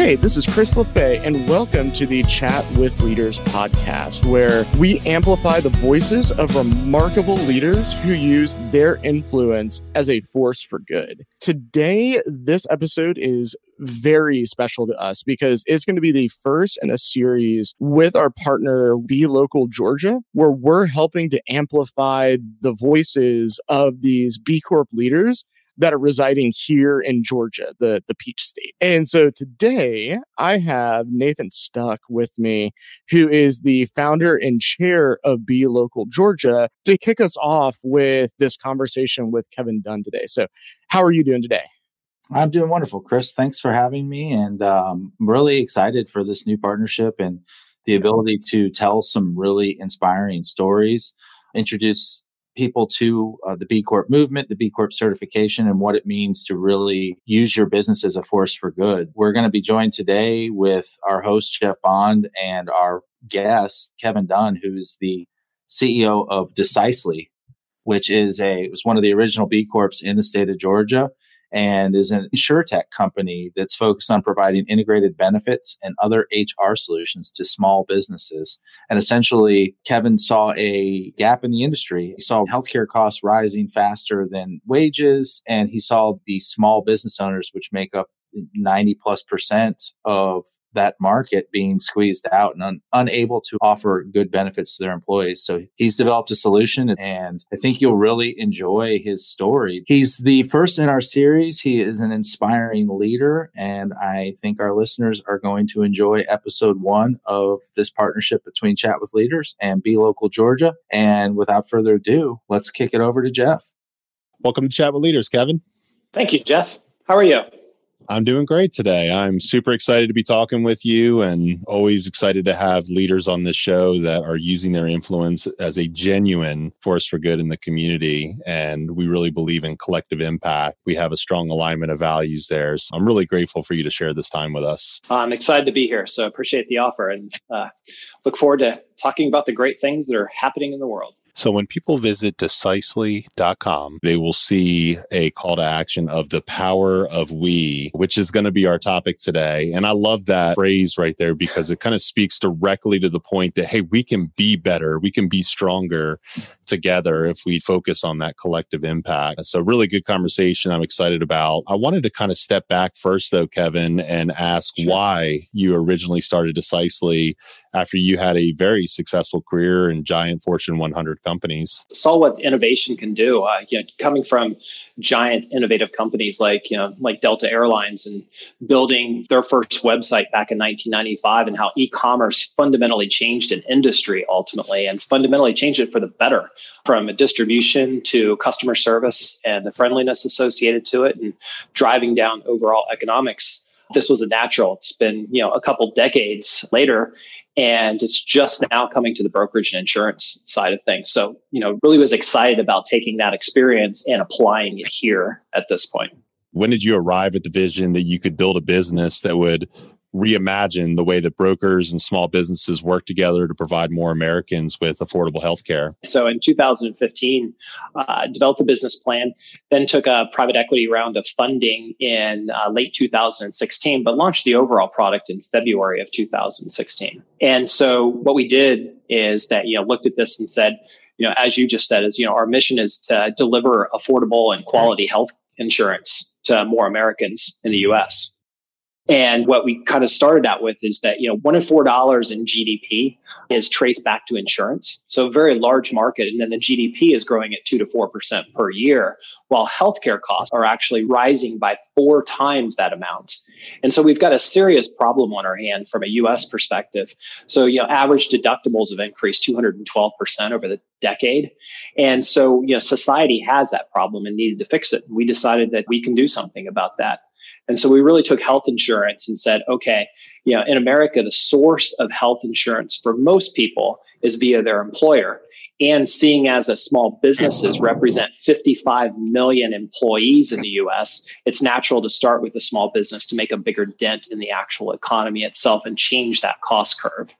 Hey, this is Chris LeFay, and welcome to the Chat with Leaders podcast, where we amplify the voices of remarkable leaders who use their influence as a force for good. Today, this episode is very special to us because it's going to be the first in a series with our partner, B Local Georgia, where we're helping to amplify the voices of these B Corp leaders that are residing here in Georgia, the, the Peach State. And so today I have Nathan Stuck with me, who is the founder and chair of B Local Georgia, to kick us off with this conversation with Kevin Dunn today. So, how are you doing today? I'm doing wonderful, Chris. Thanks for having me. And um, I'm really excited for this new partnership and the ability to tell some really inspiring stories, introduce people to uh, the B Corp movement, the B Corp certification, and what it means to really use your business as a force for good. We're going to be joined today with our host, Jeff Bond, and our guest, Kevin Dunn, who's the CEO of Decisely, which is a was one of the original B Corps in the state of Georgia and is an insurtech company that's focused on providing integrated benefits and other HR solutions to small businesses. And essentially, Kevin saw a gap in the industry. He saw healthcare costs rising faster than wages, and he saw the small business owners, which make up 90 plus percent of that market being squeezed out and un- unable to offer good benefits to their employees. So he's developed a solution and I think you'll really enjoy his story. He's the first in our series. He is an inspiring leader and I think our listeners are going to enjoy episode one of this partnership between Chat with Leaders and B Local Georgia. And without further ado, let's kick it over to Jeff. Welcome to Chat with Leaders, Kevin. Thank you, Jeff. How are you? I'm doing great today. I'm super excited to be talking with you and always excited to have leaders on this show that are using their influence as a genuine force for good in the community. And we really believe in collective impact. We have a strong alignment of values there. So I'm really grateful for you to share this time with us. I'm excited to be here. So appreciate the offer and uh, look forward to talking about the great things that are happening in the world. So when people visit decisely.com, they will see a call to action of the power of we, which is going to be our topic today. And I love that phrase right there because it kind of speaks directly to the point that, hey, we can be better, we can be stronger together if we focus on that collective impact. So really good conversation I'm excited about. I wanted to kind of step back first though, Kevin, and ask why you originally started Decisely after you had a very successful career in giant Fortune 100 companies. Saw what innovation can do. Uh, you know, coming from giant innovative companies like you know like Delta Airlines and building their first website back in 1995, and how e-commerce fundamentally changed an industry ultimately, and fundamentally changed it for the better, from a distribution to customer service and the friendliness associated to it, and driving down overall economics this was a natural. It's been, you know, a couple decades later, and it's just now coming to the brokerage and insurance side of things. So, you know, really was excited about taking that experience and applying it here at this point. When did you arrive at the vision that you could build a business that would reimagine the way that brokers and small businesses work together to provide more Americans with affordable health care. So in 2015, uh, developed a business plan, then took a private equity round of funding in uh, late 2016, but launched the overall product in February of 2016. And so what we did is that, you know, looked at this and said, you know, as you just said, is, you know, our mission is to deliver affordable and quality health insurance to more Americans in the US. And what we kind of started out with is that, you know, one in four dollars in GDP is traced back to insurance. So a very large market. And then the GDP is growing at two to four percent per year, while healthcare costs are actually rising by four times that amount. And so we've got a serious problem on our hand from a US perspective. So, you know, average deductibles have increased 212% over the decade. And so, you know, society has that problem and needed to fix it. We decided that we can do something about that. And so we really took health insurance and said, okay, you know, in America, the source of health insurance for most people is via their employer. And seeing as a small businesses represent 55 million employees in the US, it's natural to start with a small business to make a bigger dent in the actual economy itself and change that cost curve.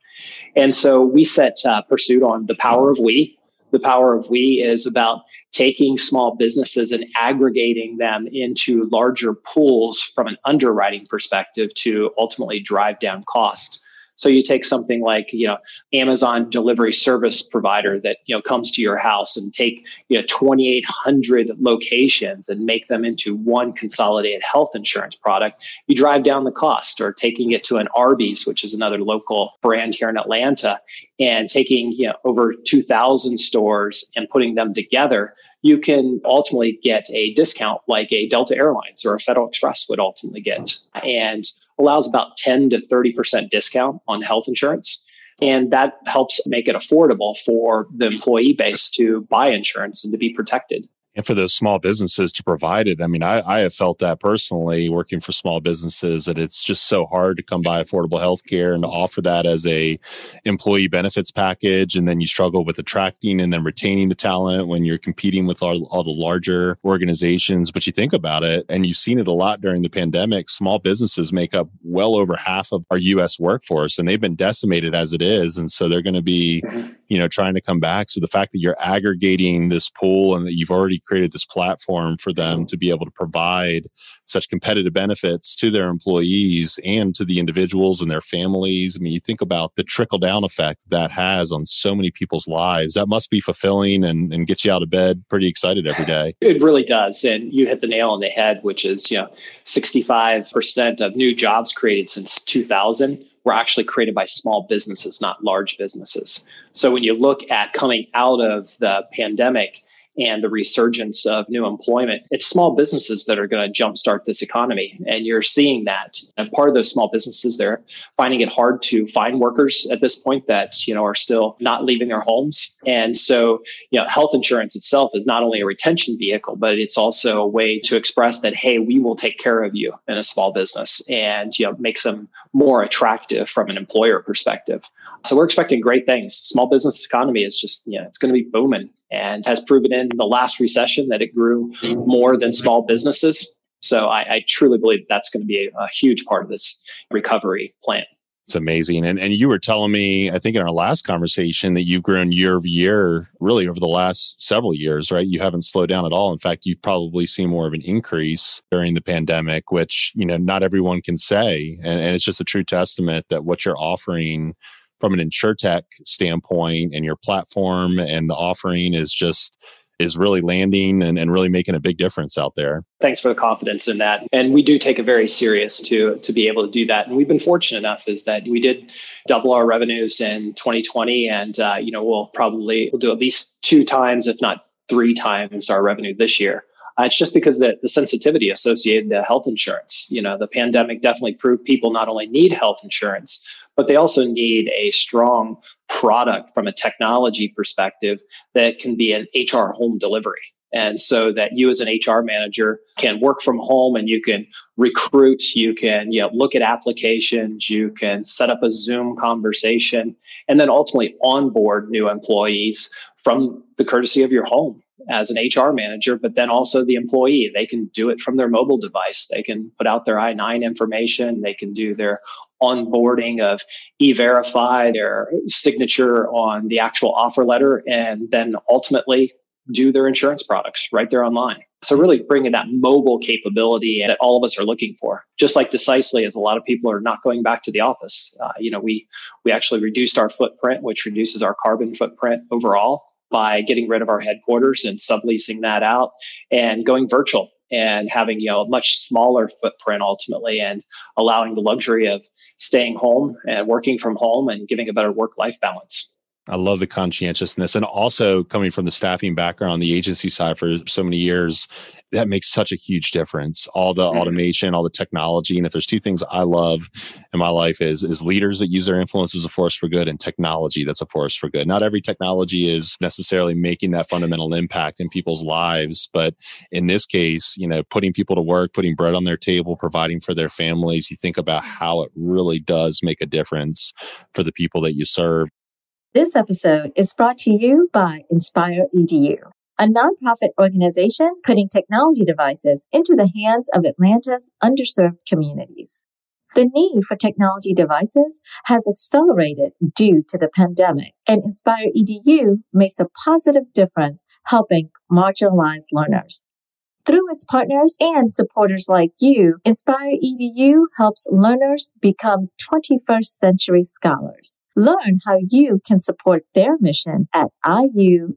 And so we set uh, pursuit on the power of we, The power of we is about taking small businesses and aggregating them into larger pools from an underwriting perspective to ultimately drive down cost. So you take something like, you know, Amazon delivery service provider that, you know, comes to your house and take, you know, 2,800 locations and make them into one consolidated health insurance product. You drive down the cost or taking it to an Arby's, which is another local brand here in Atlanta and taking, you know, over 2000 stores and putting them together you can ultimately get a discount like a Delta Airlines or a Federal Express would ultimately get, and allows about 10 to 30% discount on health insurance. And that helps make it affordable for the employee base to buy insurance and to be protected and for those small businesses to provide it. I mean, I, I have felt that personally working for small businesses that it's just so hard to come by affordable health care and to offer that as a employee benefits package. And then you struggle with attracting and then retaining the talent when you're competing with all, all the larger organizations. But you think about it, and you've seen it a lot during the pandemic, small businesses make up well over half of our US workforce and they've been decimated as it is. And so they're going to be, you know, trying to come back. So the fact that you're aggregating this pool and that you've already created this platform for them to be able to provide such competitive benefits to their employees and to the individuals and their families. I mean, you think about the trickle down effect that has on so many people's lives. That must be fulfilling and, and get you out of bed pretty excited every day. It really does. And you hit the nail on the head, which is, you know, 65% of new jobs created since 2000 were actually created by small businesses, not large businesses. So when you look at coming out of the pandemic, and the resurgence of new employment, it's small businesses that are going to jumpstart this economy. And you're seeing that. And part of those small businesses, they're finding it hard to find workers at this point that, you know, are still not leaving their homes. And so, you know, health insurance itself is not only a retention vehicle, but it's also a way to express that, hey, we will take care of you in a small business and, you know, makes them more attractive from an employer perspective. So we're expecting great things. Small business economy is just, you know, it's going to be booming and has proven in the last recession that it grew more than small businesses. So I, I truly believe that's going to be a, a huge part of this recovery plan. It's amazing. And and you were telling me, I think in our last conversation, that you've grown year over year, really over the last several years, right? You haven't slowed down at all. In fact, you've probably seen more of an increase during the pandemic, which, you know, not everyone can say. And, and it's just a true testament that what you're offering from an insurtech standpoint and your platform and the offering is just is really landing and, and really making a big difference out there. Thanks for the confidence in that. And we do take it very serious to to be able to do that. And we've been fortunate enough is that we did double our revenues in 2020, and uh, you know we'll probably we'll do at least two times, if not three times, our revenue this year. Uh, it's just because the, the sensitivity associated to health insurance. You know, the pandemic definitely proved people not only need health insurance, but they also need a strong product from a technology perspective that can be an HR home delivery. And so that you as an HR manager can work from home and you can recruit, you can you know, look at applications, you can set up a Zoom conversation, and then ultimately onboard new employees from the courtesy of your home as an HR manager, but then also the employee. They can do it from their mobile device. They can put out their I 9 information. They can do their onboarding of e verify, their signature on the actual offer letter, and then ultimately do their insurance products right there online. So really bringing that mobile capability that all of us are looking for. Just like Decisely, as a lot of people are not going back to the office. Uh, you know, we we actually reduced our footprint, which reduces our carbon footprint overall by getting rid of our headquarters and subleasing that out and going virtual and having you know a much smaller footprint ultimately and allowing the luxury of staying home and working from home and giving a better work life balance. I love the conscientiousness and also coming from the staffing background the agency side for so many years that makes such a huge difference. All the mm-hmm. automation, all the technology, and if there's two things I love in my life is is leaders that use their influence as a force for good, and technology that's a force for good. Not every technology is necessarily making that fundamental impact in people's lives, but in this case, you know, putting people to work, putting bread on their table, providing for their families. You think about how it really does make a difference for the people that you serve. This episode is brought to you by Inspire EDU a nonprofit organization putting technology devices into the hands of Atlanta's underserved communities. The need for technology devices has accelerated due to the pandemic, and Inspire EDU makes a positive difference helping marginalized learners. Through its partners and supporters like you, Inspire EDU helps learners become 21st century scholars. Learn how you can support their mission at iuatl.org.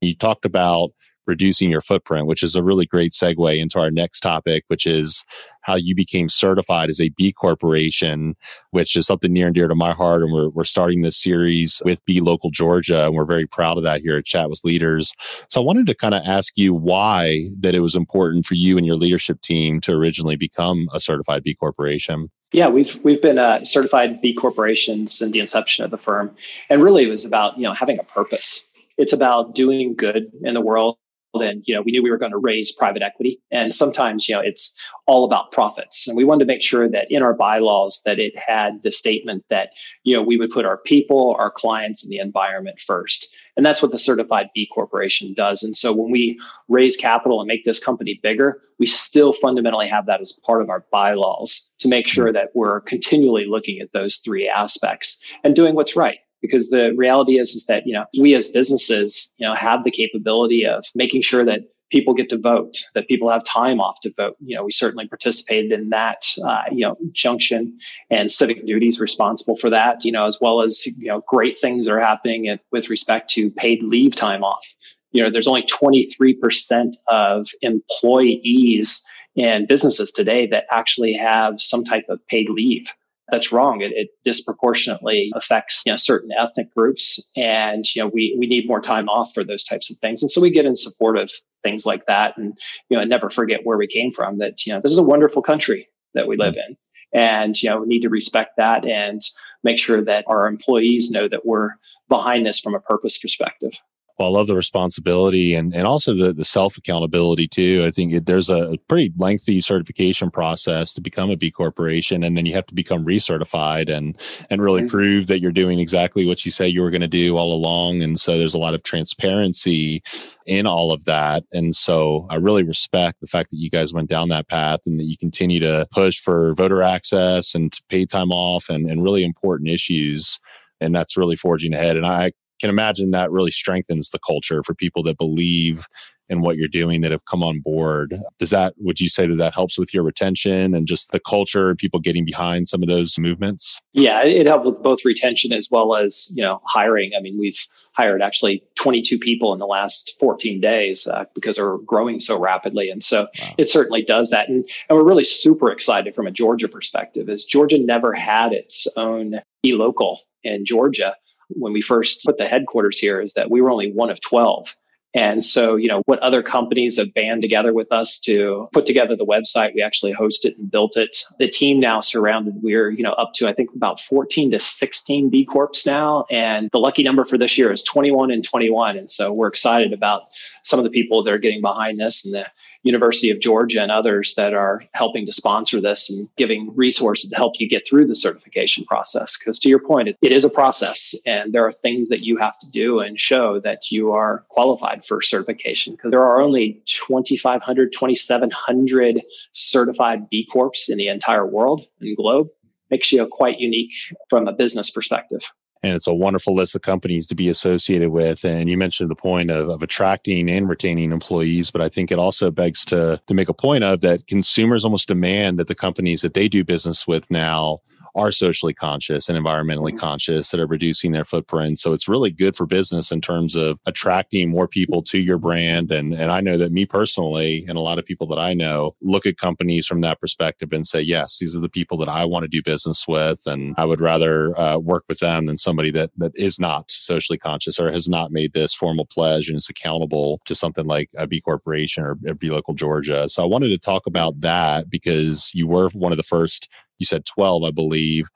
You talked about reducing your footprint, which is a really great segue into our next topic, which is how you became certified as a B corporation, which is something near and dear to my heart. And we're, we're starting this series with B Local Georgia, and we're very proud of that here at Chat with Leaders. So I wanted to kind of ask you why that it was important for you and your leadership team to originally become a certified B corporation. Yeah, we've we've been a certified B corporation since the inception of the firm, and really it was about you know having a purpose. It's about doing good in the world and you know we knew we were going to raise private equity. And sometimes you know it's all about profits. And we wanted to make sure that in our bylaws that it had the statement that you know we would put our people our clients and the environment first. And that's what the certified b corporation does. And so when we raise capital and make this company bigger we still fundamentally have that as part of our bylaws to make sure hmm. that we're continually looking at those three aspects and doing what's right because the reality is is that you know we as businesses you know have the capability of making sure that people get to vote that people have time off to vote. You know we certainly participated in that uh, you know junction and civic duties responsible for that you know as well as you know great things that are happening at, with respect to paid leave time off. You know there's only 23% of employees and businesses today that actually have some type of paid leave that's wrong. It, it, disproportionately affects you know, certain ethnic groups, and you know we we need more time off for those types of things. And so we get in support of things like that, and you know never forget where we came from. That you know this is a wonderful country that we live in, and you know we need to respect that and make sure that our employees know that we're behind this from a purpose perspective. Well, I love the responsibility and, and also the, the self accountability too. I think it, there's a pretty lengthy certification process to become a B corporation, and then you have to become recertified and and really mm-hmm. prove that you're doing exactly what you say you were going to do all along. And so there's a lot of transparency in all of that. And so I really respect the fact that you guys went down that path and that you continue to push for voter access and paid time off and, and really important issues and that's really forging ahead. And I can imagine that really strengthens the culture for people that believe in what you're doing that have come on board. Does that, would you say that that helps with your retention and just the culture and people getting behind some of those movements? Yeah, it helped with both retention as well as, you know, hiring. I mean, we've hired actually 22 people in the last 14 days uh, because we're growing so rapidly. And so wow. it certainly does that. And, and we're really super excited from a Georgia perspective is Georgia never had its own e-local in Georgia when we first put the headquarters here is that we were only one of 12 and so, you know, what other companies have band together with us to put together the website, we actually host it and built it. The team now surrounded, we're, you know, up to, I think about 14 to 16 B Corps now. And the lucky number for this year is 21 and 21. And so we're excited about some of the people that are getting behind this and the University of Georgia and others that are helping to sponsor this and giving resources to help you get through the certification process. Because to your point, it, it is a process and there are things that you have to do and show that you are qualified for certification. Because there are only 2,500, 2,700 certified B Corps in the entire world and globe. Makes you quite unique from a business perspective and it's a wonderful list of companies to be associated with. And you mentioned the point of, of attracting and retaining employees, but I think it also begs to to make a point of that consumers almost demand that the companies that they do business with now are socially conscious and environmentally mm-hmm. conscious that are reducing their footprint. So it's really good for business in terms of attracting more people to your brand. And, and I know that me personally, and a lot of people that I know look at companies from that perspective and say, yes, these are the people that I want to do business with. And I would rather uh, work with them than somebody that, that is not socially conscious or has not made this formal pledge and is accountable to something like a B corporation or B local Georgia. So I wanted to talk about that because you were one of the first you said 12, I believe.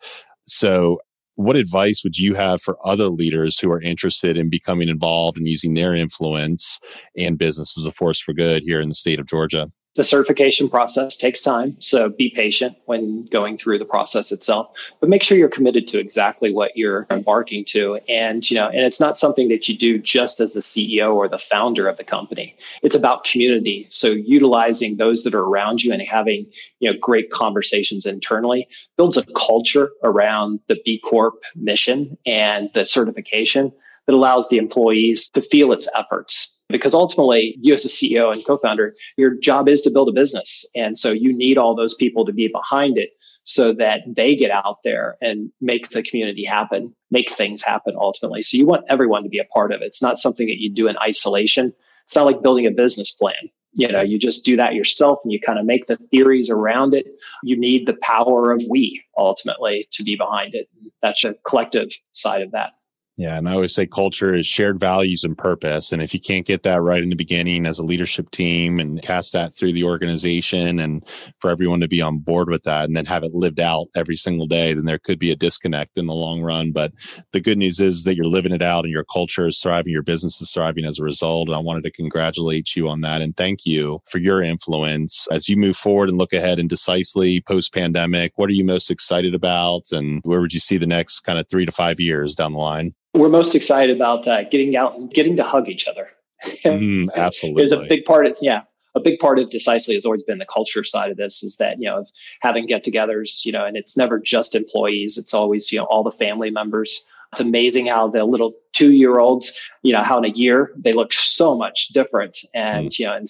So, what advice would you have for other leaders who are interested in becoming involved and using their influence and business as a force for good here in the state of Georgia? The certification process takes time, so be patient when going through the process itself, but make sure you're committed to exactly what you're embarking to. And, you know, and it's not something that you do just as the CEO or the founder of the company. It's about community. So utilizing those that are around you and having, you know, great conversations internally builds a culture around the B Corp mission and the certification that allows the employees to feel its efforts. Because ultimately you as a ceo and co-founder your job is to build a business. And so you need all those people to be behind it so that they get out there and make the community happen make things happen ultimately. So you want everyone to be a part of it. It's not something that you do in isolation. It's not like building a business plan. You know you just do that yourself and you kind of make the theories around it. You need the power of we ultimately to be behind it. That's a collective side of that yeah. And I always say culture is shared values and purpose. And if you can't get that right in the beginning as a leadership team and cast that through the organization and for everyone to be on board with that and then have it lived out every single day, then there could be a disconnect in the long run. But the good news is that you're living it out and your culture is thriving, your business is thriving as a result. And I wanted to congratulate you on that and thank you for your influence as you move forward and look ahead and decisively post pandemic. What are you most excited about? And where would you see the next kind of three to five years down the line? We're most excited about uh, getting out and getting to hug each other. mm, absolutely, is a big part of yeah. A big part of Decisely has always been the culture side of this. Is that you know having get-togethers, you know, and it's never just employees. It's always you know all the family members. It's amazing how the little two-year-olds, you know, how in a year they look so much different, and mm. you know, and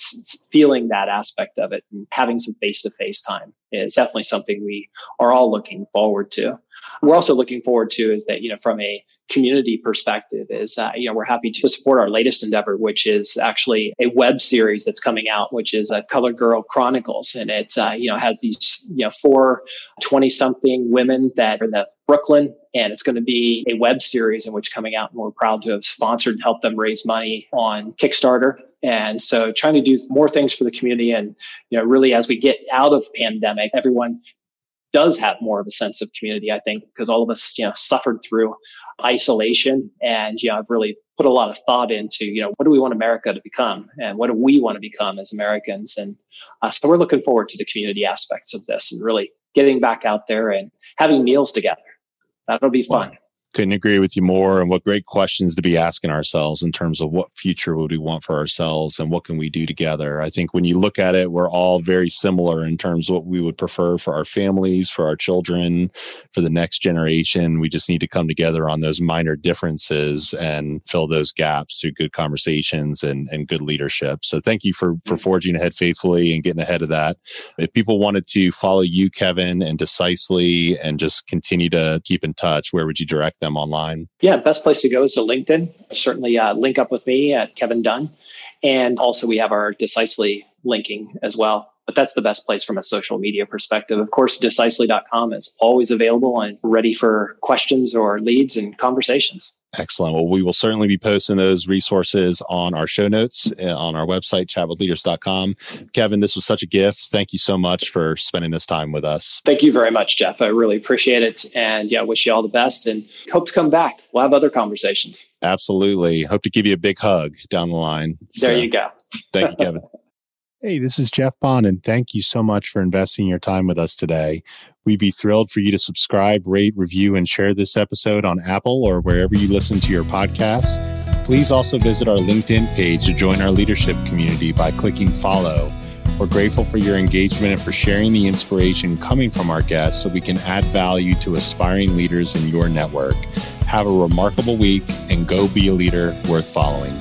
feeling that aspect of it and having some face-to-face time is definitely something we are all looking forward to we're also looking forward to is that you know from a community perspective is uh, you know we're happy to support our latest endeavor which is actually a web series that's coming out which is a uh, color girl chronicles. And it uh, you know has these you know four 20 something women that are in the brooklyn and it's going to be a web series in which coming out and we're proud to have sponsored and helped them raise money on kickstarter. And so trying to do more things for the community and you know really as we get out of pandemic everyone does have more of a sense of community, I think, because all of us, you know, suffered through isolation. And, you know, I've really put a lot of thought into, you know, what do we want America to become? And what do we want to become as Americans? And uh, so we're looking forward to the community aspects of this and really getting back out there and having meals together. That'll be fun couldn't agree with you more and what great questions to be asking ourselves in terms of what future would we want for ourselves and what can we do together. I think when you look at it we're all very similar in terms of what we would prefer for our families for our children for the next generation. We just need to come together on those minor differences and fill those gaps through good conversations and, and good leadership. So thank you for for mm-hmm. forging ahead faithfully and getting ahead of that. If people wanted to follow you kevin and decisely and just continue to keep in touch where would you direct them online? Yeah, best place to go is to LinkedIn. Certainly uh, link up with me at Kevin Dunn. And also, we have our Decisely LinkedIn as well. But that's the best place from a social media perspective. Of course, decisely.com is always available and ready for questions or leads and conversations. Excellent. Well, we will certainly be posting those resources on our show notes uh, on our website, chatwithleaders.com. Kevin, this was such a gift. Thank you so much for spending this time with us. Thank you very much, Jeff. I really appreciate it. And yeah, wish you all the best and hope to come back. We'll have other conversations. Absolutely. Hope to give you a big hug down the line. There you go. thank you, Kevin. Hey, this is Jeff Bond, and thank you so much for investing your time with us today. We'd be thrilled for you to subscribe, rate, review, and share this episode on Apple or wherever you listen to your podcasts. Please also visit our LinkedIn page to join our leadership community by clicking follow. We're grateful for your engagement and for sharing the inspiration coming from our guests so we can add value to aspiring leaders in your network. Have a remarkable week and go be a leader worth following.